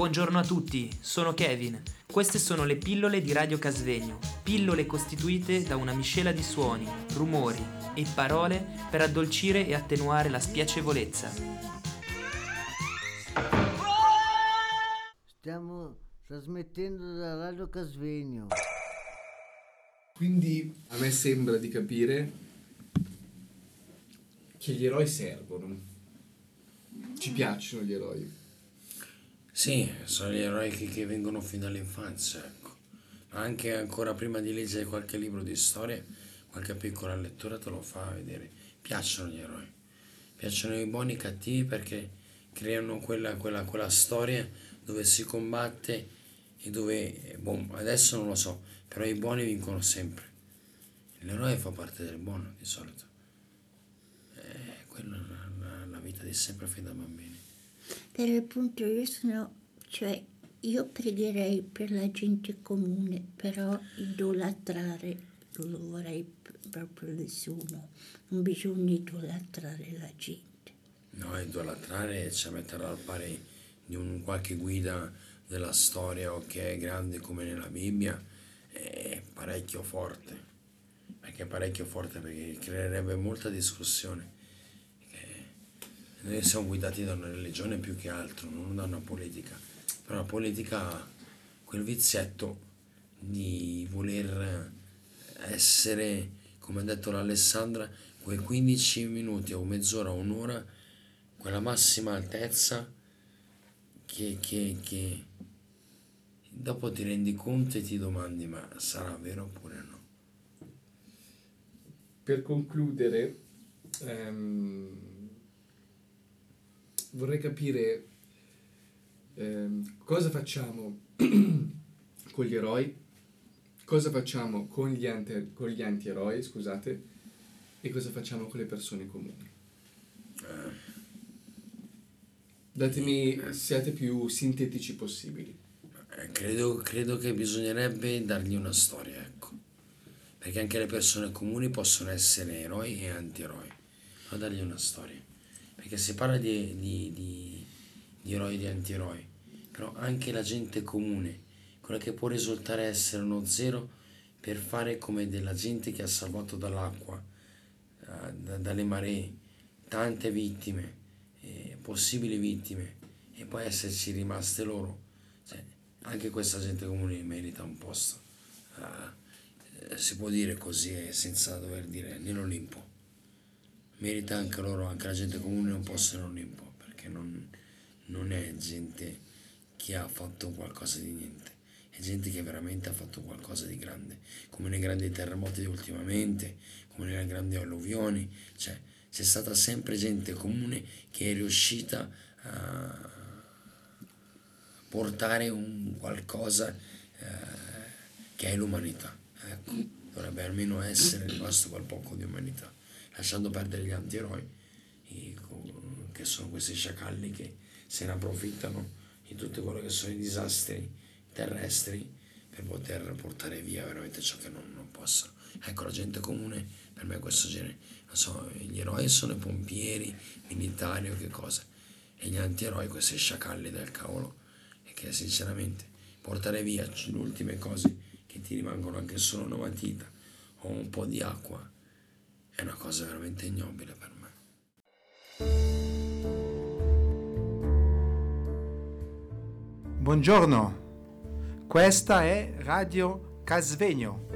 Buongiorno a tutti, sono Kevin. Queste sono le pillole di Radio Casvegno, pillole costituite da una miscela di suoni, rumori e parole per addolcire e attenuare la spiacevolezza. Stiamo trasmettendo da Radio Casvegno. Quindi a me sembra di capire che gli eroi servono. Ci piacciono gli eroi. Sì, sono gli eroi che, che vengono fin dall'infanzia, ecco. Anche ancora prima di leggere qualche libro di storia, qualche piccola lettura te lo fa vedere. Piacciono gli eroi. Piacciono i buoni e i cattivi perché creano quella, quella, quella storia dove si combatte e dove, boh, adesso non lo so, però i buoni vincono sempre. L'eroe fa parte del buono di solito. Eh, quella è la, la, la vita di sempre fin da bambini. Dal punto di vista, no, cioè io pregherei per la gente comune, però idolatrare non lo vorrei proprio nessuno. Non bisogna idolatrare la gente. No, idolatrare, cioè metterla al pari di un qualche guida della storia o che è grande come nella Bibbia, è parecchio forte. Perché è parecchio forte perché creerebbe molta discussione. Noi siamo guidati da una religione più che altro, non da una politica. Però la politica ha quel vizietto di voler essere, come ha detto l'Alessandra, quei 15 minuti o mezz'ora o un'ora, quella massima altezza che, che, che dopo ti rendi conto e ti domandi ma sarà vero oppure no? Per concludere, ehm, vorrei capire ehm, cosa facciamo con gli eroi, cosa facciamo con gli, anti, con gli antieroi, scusate, e cosa facciamo con le persone comuni. Datemi, siate più sintetici possibili. Eh, Credo, credo che bisognerebbe dargli una storia, ecco. Perché anche le persone comuni possono essere eroi e antieroi. Ma dargli una storia. Perché si parla di, di, di, di eroi e di antieroi. Però anche la gente comune, quella che può risultare essere uno zero per fare come della gente che ha salvato dall'acqua, eh, da- dalle maree, tante vittime, eh, possibili vittime, e poi esserci rimaste loro. Cioè, anche questa gente comune merita un posto. Eh, si può dire così eh, senza dover dire nell'Olimpo. Merita anche loro, anche la gente comune un posto nell'Olimpo, perché non, non è gente che ha fatto qualcosa di niente, è gente che veramente ha fatto qualcosa di grande, come nei grandi terremoti ultimamente, come nelle grandi alluvioni, cioè c'è stata sempre gente comune che è riuscita a portare un qualcosa eh, che è l'umanità. Ecco, dovrebbe almeno essere rimasto quel poco di umanità, lasciando perdere gli antieroi, che sono questi sciacalli che se ne approfittano di tutto quello che sono i disastri terrestri per poter portare via veramente ciò che non, non possono. Ecco, la gente comune per me è questo genere, non so, gli eroi sono i pompieri, militari o che cosa, e gli antieroi questi sciacalli del cavolo e che sinceramente portare via le ultime cose che ti rimangono anche solo una matita o un po' di acqua è una cosa veramente ignobile per me. Buongiorno, questa è Radio Casvegno.